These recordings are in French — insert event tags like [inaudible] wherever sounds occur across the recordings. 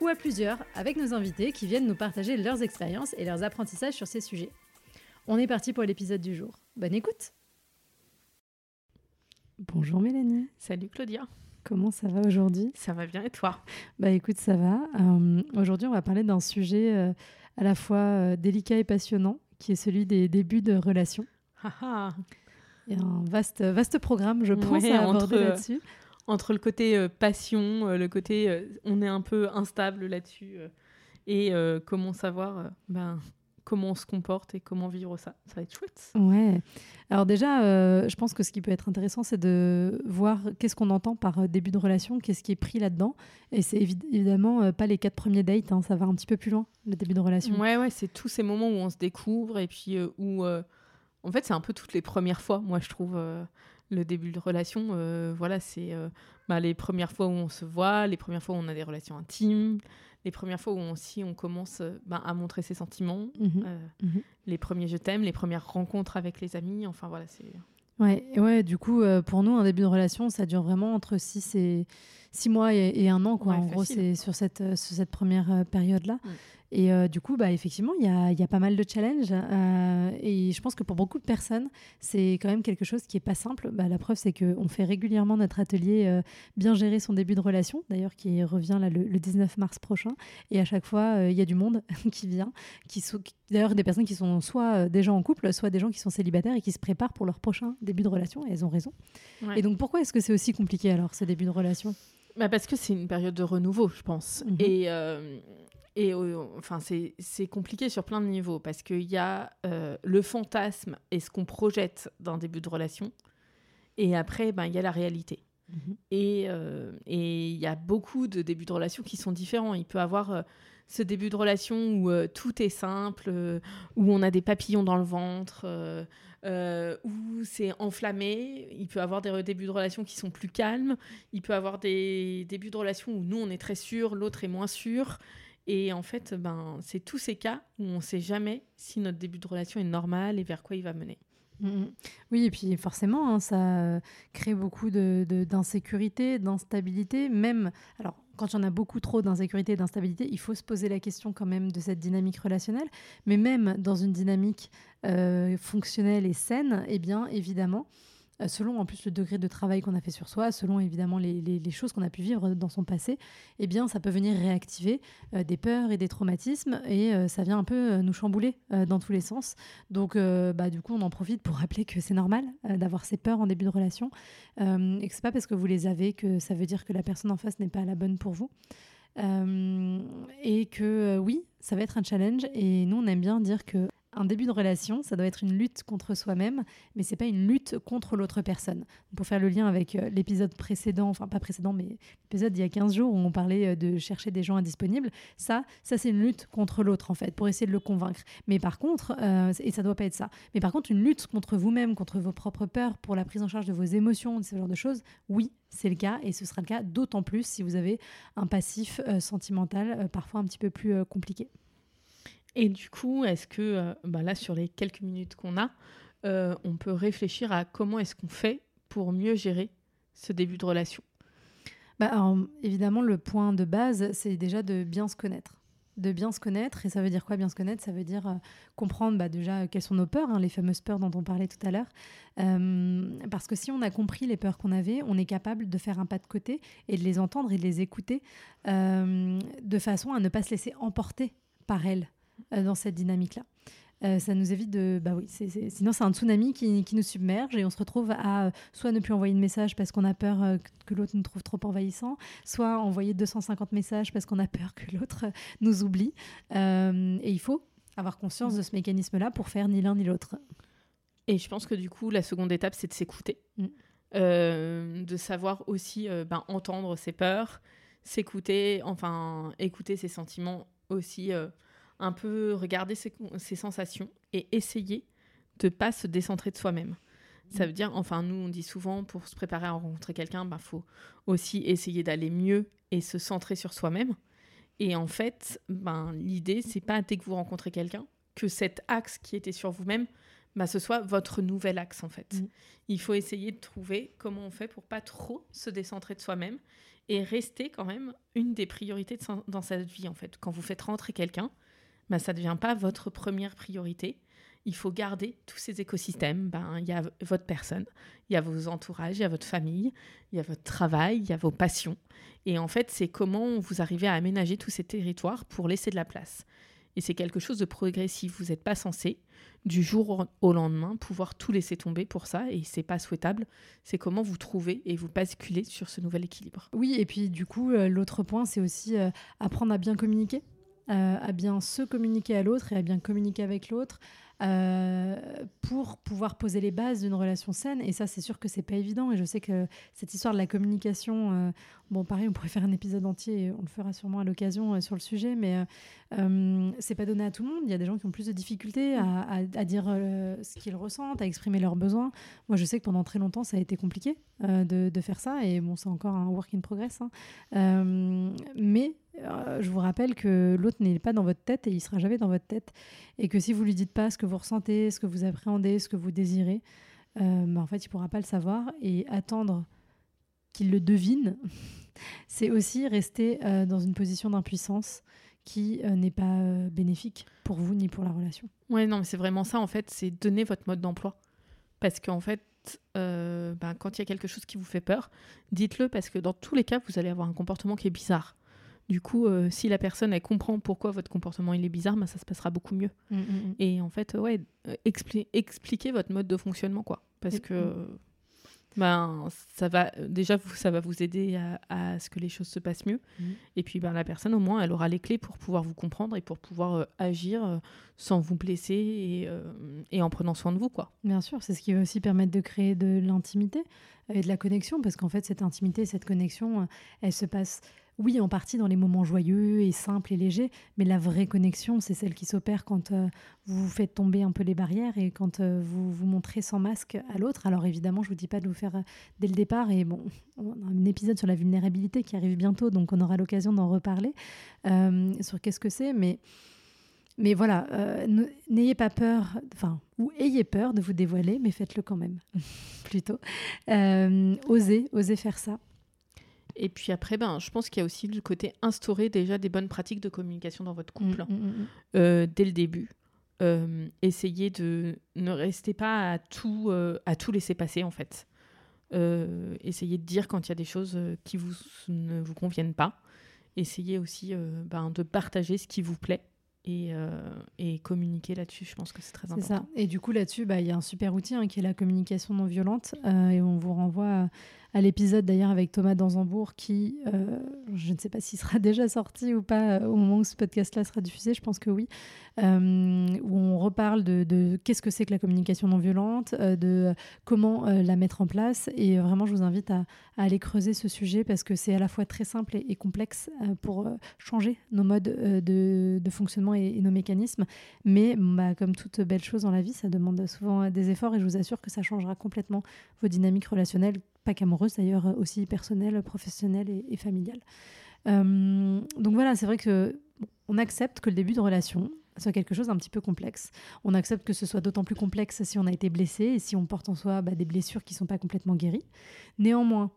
ou à plusieurs avec nos invités qui viennent nous partager leurs expériences et leurs apprentissages sur ces sujets. On est parti pour l'épisode du jour. Bonne écoute Bonjour Mélanie. Salut Claudia. Comment ça va aujourd'hui? Ça va bien et toi? Bah écoute, ça va. Euh, aujourd'hui, on va parler d'un sujet euh, à la fois euh, délicat et passionnant, qui est celui des débuts de relations. Il y a un vaste, vaste programme, je pense, à aborder là-dessus entre le côté euh, passion, euh, le côté euh, on est un peu instable là-dessus, et comment savoir ben, comment on se comporte et comment vivre ça. Ça va être chouette. Ouais. Alors déjà, je pense que ce qui peut être intéressant, c'est de voir qu'est-ce qu'on entend par début de relation, qu'est-ce qui est pris là-dedans. Et c'est évidemment pas les quatre premiers dates, hein, ça va un petit peu plus loin, le début de relation. Ouais, ouais, c'est tous ces moments où on se découvre et puis où... en fait, c'est un peu toutes les premières fois, moi, je trouve le début de relation, euh, voilà, c'est euh, bah, les premières fois où on se voit, les premières fois où on a des relations intimes, les premières fois où aussi on commence euh, bah, à montrer ses sentiments, mhm. Mhm. les premiers je t'aime, les premières rencontres avec les amis, enfin voilà, c'est... Ouais, ouais, du coup, pour nous, un début de relation, ça dure vraiment entre 6 et six mois et, un an, quoi. en gros, c'est sur cette, sur cette première période-là. Mm. Et euh, du coup, bah, effectivement, il y a, y a, pas mal de challenges. Euh, et je pense que pour beaucoup de personnes, c'est quand même quelque chose qui n'est pas simple. Bah, la preuve, c'est qu'on fait régulièrement notre atelier euh, Bien gérer son début de relation, d'ailleurs, qui revient là, le, 19 mars prochain. Et à chaque fois, il y a du monde [laughs] qui vient. Qui, d'ailleurs, des personnes qui sont soit des gens en couple, soit des gens qui sont célibataires et qui se préparent pour leur prochain début de relation. Et elles ont raison. Et donc, pourquoi est-ce que c'est aussi compliqué alors, ce début de relation? Bah parce que c'est une période de renouveau, je pense. Mhm. Et, et enfin, c'est compliqué sur plein de niveaux parce qu'il y a euh, le fantasme et ce qu'on projette d'un début de relation. Et après, ben, il y a la réalité. Mhm. Euh, et il y a beaucoup de débuts de relation qui sont différents. Il peut avoir euh, ce début de relation où tout est simple, où on a des papillons dans le ventre, où c'est enflammé. Il peut avoir des débuts de relation qui sont plus calmes. Il peut avoir des débuts de relation où nous, on est très sûr, l'autre est moins sûr. Et en fait, ben, c'est tous ces cas où on ne sait jamais si notre début de relation est normal et vers quoi il va mener. Mm, mm. Oui, et puis forcément, hein, ça crée beaucoup d'insécurité, de, d'instabilité, même. Alors, quand il y en a beaucoup trop d'insécurité et d'instabilité, il faut se poser la question quand même de cette dynamique relationnelle. Mais même dans une dynamique euh, fonctionnelle et saine, eh bien, évidemment, selon en plus le degré de travail qu'on a fait sur soi, selon évidemment les, choses qu'on a pu vivre dans son passé, eh bien ça peut venir réactiver euh, des peurs et des traumatismes et euh, ça vient un peu nous chambouler dans tous les sens. Donc bah, du coup on en profite pour rappeler que c'est normal d'avoir ces peurs en début de relation et que c'est pas parce que vous les avez que ça veut dire que la personne en face n'est pas la bonne pour vous. et que oui, ça va être un challenge et nous on aime bien dire que un début de relation, ça doit être une lutte contre soi-même, mais c'est pas une lutte contre l'autre personne. Pour faire le lien avec euh, l'épisode précédent, enfin pas précédent, mais l'épisode d'il y a 15 jours où on parlait euh, de chercher des gens indisponibles, ça, ça c'est une lutte contre l'autre en fait, pour essayer de le convaincre. Mais par contre, euh, et ça doit pas être ça, mais par contre une lutte contre vous-même, contre vos propres peurs, pour la prise en charge de vos émotions, de ce genre de choses, oui, c'est le cas et ce sera le cas d'autant plus si vous avez un passif sentimental parfois un petit peu plus compliqué. Et du coup, est-ce que euh, bah là, sur les quelques minutes qu'on a, euh, on peut réfléchir à comment est-ce qu'on fait pour mieux gérer ce début de relation? Bah, Évidemment, le point de base, c'est déjà de bien se connaître de bien se connaître. Et ça veut dire quoi, bien se connaître? Ça veut dire euh, comprendre bah, déjà quelles sont nos peurs, hein, les fameuses peurs dont on parlait tout à l'heure. parce que si on a compris les peurs qu'on avait, on est capable de faire un pas de côté et de les entendre et de les écouter de façon à ne pas se laisser emporter par elles. Euh, dans cette dynamique-là. Euh, ça nous évite de. Bah oui, sinon c'est un tsunami qui, qui, nous submerge et on se retrouve à euh, soit ne plus envoyer de messages parce qu'on a peur que l'autre nous trouve trop envahissant, soit envoyer 250 messages parce qu'on a peur que l'autre nous oublie. et il faut avoir conscience de ce mécanisme-là pour faire ni l'un ni l'autre. Et je pense que du coup, la seconde étape, c'est de s'écouter. Mm. de savoir aussi ben, entendre ses peurs, s'écouter, enfin écouter ses sentiments aussi un peu regarder ses, ses sensations et essayer de pas se décentrer de soi-même. Ça veut dire, enfin, nous, on dit souvent, pour se préparer à rencontrer quelqu'un, il bah, faut aussi essayer d'aller mieux et se centrer sur soi-même. Et en fait, ben, l'idée, c'est pas dès que vous rencontrez quelqu'un que cet axe qui était sur vous-même, bah, ce soit votre nouvel axe en fait. Mm. Il faut essayer de trouver comment on fait pour pas trop se décentrer de soi-même et rester quand même une des priorités dans sa vie en fait. Quand vous faites rentrer quelqu'un, bah, ça ne devient pas votre première priorité il faut garder tous ces écosystèmes. Ben, il y a votre personne, il y a vos entourages, il y a votre famille, il y a votre travail, il y a vos passions. Et en fait, c'est comment vous arrivez à aménager tous ces territoires pour laisser de la place. Et c'est quelque chose de progressif. Vous n'êtes pas censé, du jour au lendemain, pouvoir tout laisser tomber pour ça. Et c'est pas souhaitable. C'est comment vous trouvez et vous basculez sur ce nouvel équilibre. Oui, et puis du coup, euh, l'autre point, c'est aussi euh, apprendre à bien communiquer. Euh, à bien se communiquer à l'autre et à bien communiquer avec l'autre, euh, pour pouvoir poser les bases d'une relation saine. Et ça, c'est sûr que c'est pas évident. Et je sais que cette histoire de la communication, euh, bon, pareil, on pourrait faire un épisode entier, on le fera sûrement à l'occasion sur le sujet, mais c'est pas donné à tout le monde. Il y a des gens qui ont plus de difficultés à, dire ce qu'ils ressentent, à exprimer leurs besoins. Moi, je sais que pendant très longtemps, ça a été compliqué de, de, faire ça. Et bon, c'est encore un work in progress. Hein. mais je vous rappelle que l'autre n'est pas dans votre tête et il sera jamais dans votre tête. Et que si vous lui dites pas ce que vous ressentez, ce que vous appréhendez, ce que vous désirez, euh, bah, en fait, il pourra pas le savoir. Et attendre qu'il le devine, [laughs] c'est aussi rester euh, dans une position d'impuissance qui euh, n'est pas bénéfique pour vous ni pour la relation. Ouais, non, mais c'est vraiment ça, en fait, c'est donner votre mode d'emploi. Parce qu'en fait, ben, quand il y a quelque chose qui vous fait peur, dites-le parce que dans tous les cas, vous allez avoir un comportement qui est bizarre. Du coup, euh, si la personne elle comprend pourquoi votre comportement il est bizarre, bah, ça se passera beaucoup mieux. Mm, mm, mm. Et en fait, ouais, euh, expliquez votre mode de fonctionnement, quoi. Parce que ben, ça va déjà ça va vous aider à, ce que les choses se passent mieux. Et puis ben, la personne, au moins, elle aura les clés pour pouvoir vous comprendre et pour pouvoir euh, agir sans vous blesser et, et, en prenant soin de vous, quoi. Bien sûr, c'est ce qui va aussi permettre de créer de l'intimité et de la connexion, parce qu'en fait, cette intimité, cette connexion, elle se passe oui, en partie dans les moments joyeux et simples et légers, mais la vraie connexion, c'est celle qui s'opère quand euh, vous faites tomber un peu les barrières et quand euh, vous vous montrez sans masque à l'autre. Alors évidemment, je vous dis pas de vous faire euh, dès le départ, et bon, on a un épisode sur la vulnérabilité qui arrive bientôt, donc on aura l'occasion d'en reparler sur qu'est-ce que c'est, mais mais voilà, n'ayez pas peur, enfin, ou ayez peur de vous dévoiler, mais faites-le quand même, [laughs] plutôt. osez, osez faire ça. Et puis après, ben, je pense qu'il y a aussi le côté instaurer déjà des bonnes pratiques de communication dans votre couple mm, mm, mm, euh, dès le début. Euh, essayez de ne rester pas à tout, euh, à tout laisser passer en fait. essayez de dire quand il y a des choses qui vous, ne vous conviennent pas. Essayez aussi ben, de partager ce qui vous plaît et, et, communiquer là-dessus. Je pense que c'est très important. Ça. Et du coup, là-dessus, bah, il y a un super outil hein, qui est la communication non violente. et on vous renvoie à l'épisode d'ailleurs avec Thomas Danzambourg qui, euh, je ne sais pas s'il sera [laughs] déjà sorti ou pas euh, au moment où ce podcast-là sera diffusé, je pense que oui, euh, où on reparle de, qu'est-ce que c'est que la communication non violente, de comment la mettre en place. Et vraiment, je vous invite à, aller creuser ce sujet parce que c'est à la fois très simple et, complexe pour changer nos modes de, fonctionnement et, nos mécanismes. Mais bah, comme toute belle chose dans la vie, ça demande souvent des efforts et je vous assure que ça changera complètement vos dynamiques relationnelles pas qu'amoureuse d'ailleurs, aussi personnelle, professionnelle et, familiale. Euh, donc voilà, c'est vrai que on accepte que le début de relation soit quelque chose d'un petit peu complexe. On accepte que ce soit d'autant plus complexe si on a été blessé et si on porte en soi bah, des blessures qui ne sont pas complètement guéries. Néanmoins,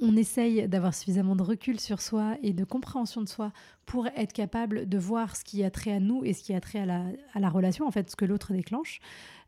on essaye d'avoir suffisamment de recul sur soi et de compréhension de soi pour être capable de voir ce qui a trait à nous et ce qui a trait à la, relation, en fait, ce que l'autre déclenche.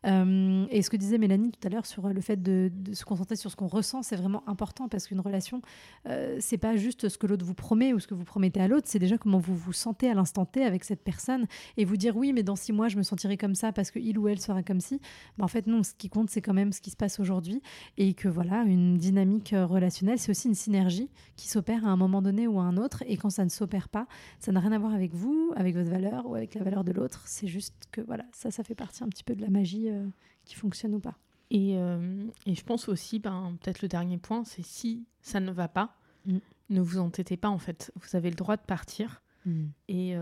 Euh, et ce que disait Mélanie tout à l'heure sur le fait de, se concentrer sur ce qu'on ressent, c'est vraiment important parce qu'une relation, euh, c'est pas juste ce que l'autre vous promet ou ce que vous promettez à l'autre, c'est déjà comment vous vous sentez à l'instant T avec cette personne et vous dire oui, mais dans six mois, je me sentirai comme ça parce qu'il ou elle sera comme si. Ben, en fait, non, ce qui compte, c'est quand même ce qui se passe aujourd'hui et que voilà, une dynamique relationnelle, c'est aussi une synergie qui s'opère à un moment donné ou à un autre. Et quand ça ne s'opère pas, ça n'a rien à voir avec vous, avec votre valeur ou avec la valeur de l'autre. C'est juste que voilà, ça, ça fait partie un petit peu de la magie euh, qui fonctionne ou pas. Et, euh, et je pense aussi, ben, peut-être le dernier point, c'est si ça ne va pas, mm. ne vous entêtez pas en fait. Vous avez le droit de partir. Mm. Et,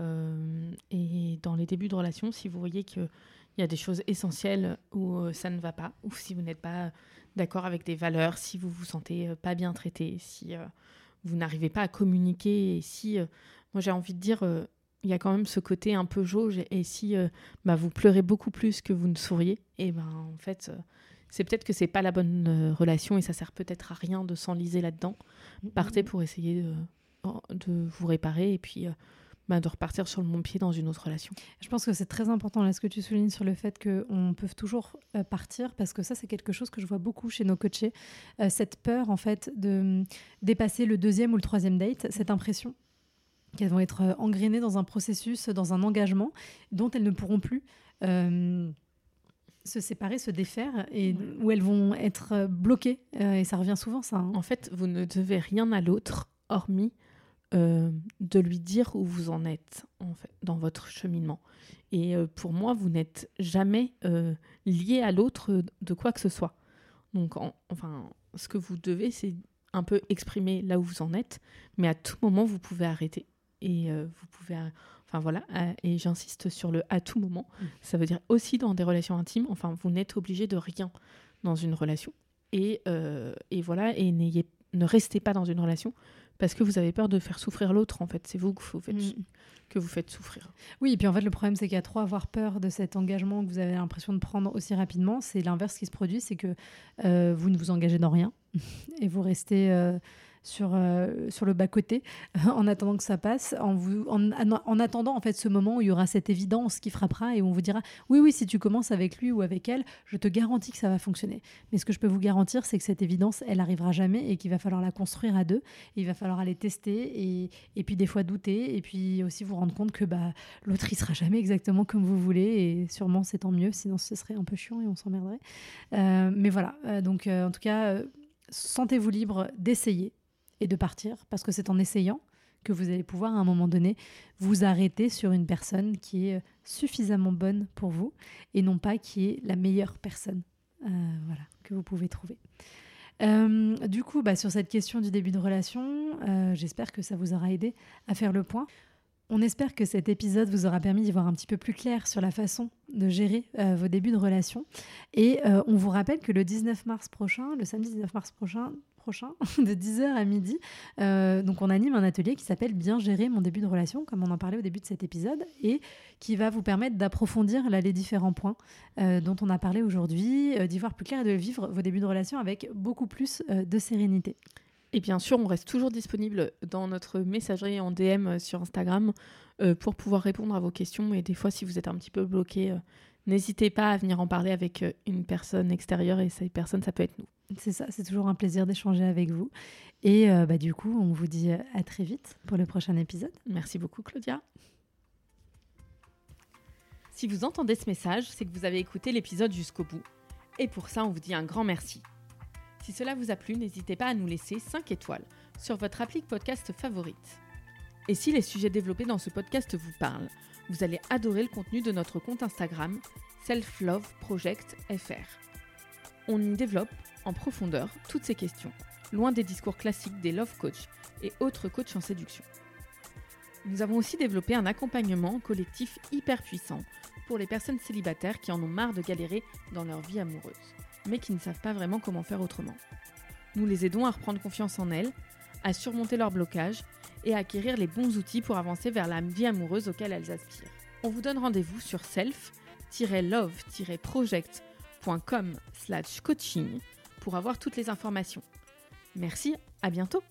et dans les débuts de relation, si vous voyez qu'il y a des choses essentielles où ça ne va pas, ou si vous n'êtes pas d'accord avec des valeurs, si vous vous sentez pas bien traité, si vous n'arrivez pas à communiquer, et si, moi j'ai envie de dire, il y a quand même ce côté un peu jauge. Et si euh, bah, vous pleurez beaucoup plus que vous ne souriez, et ben en fait, euh, c'est peut-être que c'est pas la bonne euh, relation et ça sert peut-être à rien de s'enliser là-dedans. Mm-hmm. Partez pour essayer de, de, vous réparer et puis bah, de repartir sur le bon pied dans une autre relation. Je pense que c'est très important là ce que tu soulignes sur le fait qu'on peut toujours partir parce que ça c'est quelque chose que je vois beaucoup chez nos coachés. cette peur en fait de dépasser le deuxième ou le troisième date, cette impression qu'elles vont être euh, engrenées dans un processus, dans un engagement dont elles ne pourront plus euh, se séparer, se défaire, et où elles vont être euh, bloquées. et ça revient souvent, ça. Hein. En fait, vous ne devez rien à l'autre, hormis de lui dire où vous en êtes en fait, dans votre cheminement. Et pour moi, vous n'êtes jamais lié à l'autre de quoi que ce soit. Donc, enfin, ce que vous devez, c'est un peu exprimer là où vous en êtes, mais à tout moment, vous pouvez arrêter et euh, vous pouvez enfin voilà et j'insiste sur le à tout moment mm. ça veut dire aussi dans des relations intimes enfin vous n'êtes obligé de rien dans une relation et, euh, et voilà et n'ayez ne restez pas dans une relation parce que vous avez peur de faire souffrir l'autre en fait. C'est vous que vous faites mm. que vous faites souffrir. Oui et puis en fait le problème c'est qu'il y a trop avoir peur de cet engagement que vous avez l'impression de prendre aussi rapidement c'est l'inverse qui se produit c'est que euh, vous ne vous engagez dans rien. [laughs] Et vous restez sur, euh, sur le bas-côté [laughs] en attendant que ça passe, en, vous, en, en, attendant en fait ce moment où il y aura cette évidence qui frappera et où on vous dira oui, oui, si tu commences avec lui ou avec elle, je te garantis que ça va fonctionner. Mais ce que je peux vous garantir, c'est que cette évidence, elle arrivera jamais et qu'il va falloir la construire à deux. il va falloir aller tester et, et, puis des fois douter et puis aussi vous rendre compte que bah, l'autre, il sera jamais exactement comme vous voulez et sûrement c'est tant mieux, sinon ce serait un peu chiant et on s'emmerderait. Euh, mais voilà, euh, donc en tout cas, sentez-vous libre d'essayer et de partir, parce que c'est en essayant que vous allez pouvoir à un moment donné vous arrêter sur une personne qui est suffisamment bonne pour vous et non pas qui est la meilleure personne euh, voilà, que vous pouvez trouver. Euh, du coup, bah, sur cette question du début de relation, euh, j'espère que ça vous aura aidé à faire le point. On espère que cet épisode vous aura permis d'y voir un petit peu plus clair sur la façon de gérer vos débuts de relation. Et on vous rappelle que le 19 mars prochain, le samedi 19 mars prochain, prochain, [laughs] de 10h à midi. Euh, donc on anime un atelier qui s'appelle Bien gérer mon début de relation, comme on en parlait au début de cet épisode, et qui va vous permettre d'approfondir les différents points euh, dont on a parlé aujourd'hui, euh, d'y voir plus clair et de vivre vos débuts de relation avec beaucoup plus de sérénité. Et bien sûr, on reste toujours disponible dans notre messagerie en DM sur Instagram pour pouvoir répondre à vos questions. Et des fois, si vous êtes un petit peu bloqué, n'hésitez pas à venir en parler avec une personne extérieure. Et cette personne, ça peut être nous. C'est ça, c'est toujours un plaisir d'échanger avec vous. Et euh, bah, du coup, on vous dit à très vite pour le prochain épisode. Merci beaucoup, Claudia. Si vous entendez ce message, c'est que vous avez écouté l'épisode jusqu'au bout. Et pour ça, on vous dit un grand merci. Si cela vous a plu, n'hésitez pas à nous laisser 5 étoiles sur votre appli podcast favorite. Et si les sujets développés dans ce podcast vous parlent, vous allez adorer le contenu de notre compte Instagram Self Love Project FR. On y développe en profondeur toutes ces questions, loin des discours classiques des love coach et autres coachs en séduction. Nous avons aussi développé un accompagnement collectif hyper puissant pour les personnes célibataires qui en ont marre de galérer dans leur vie amoureuse, mais qui ne savent pas vraiment comment faire autrement. Nous les aidons à reprendre confiance en elles, à surmonter leurs blocages et à acquérir les bons outils pour avancer vers la vie amoureuse auquel elles aspirent. On vous donne rendez-vous sur self-love-project.com/coaching pour avoir toutes les informations. Merci, à bientôt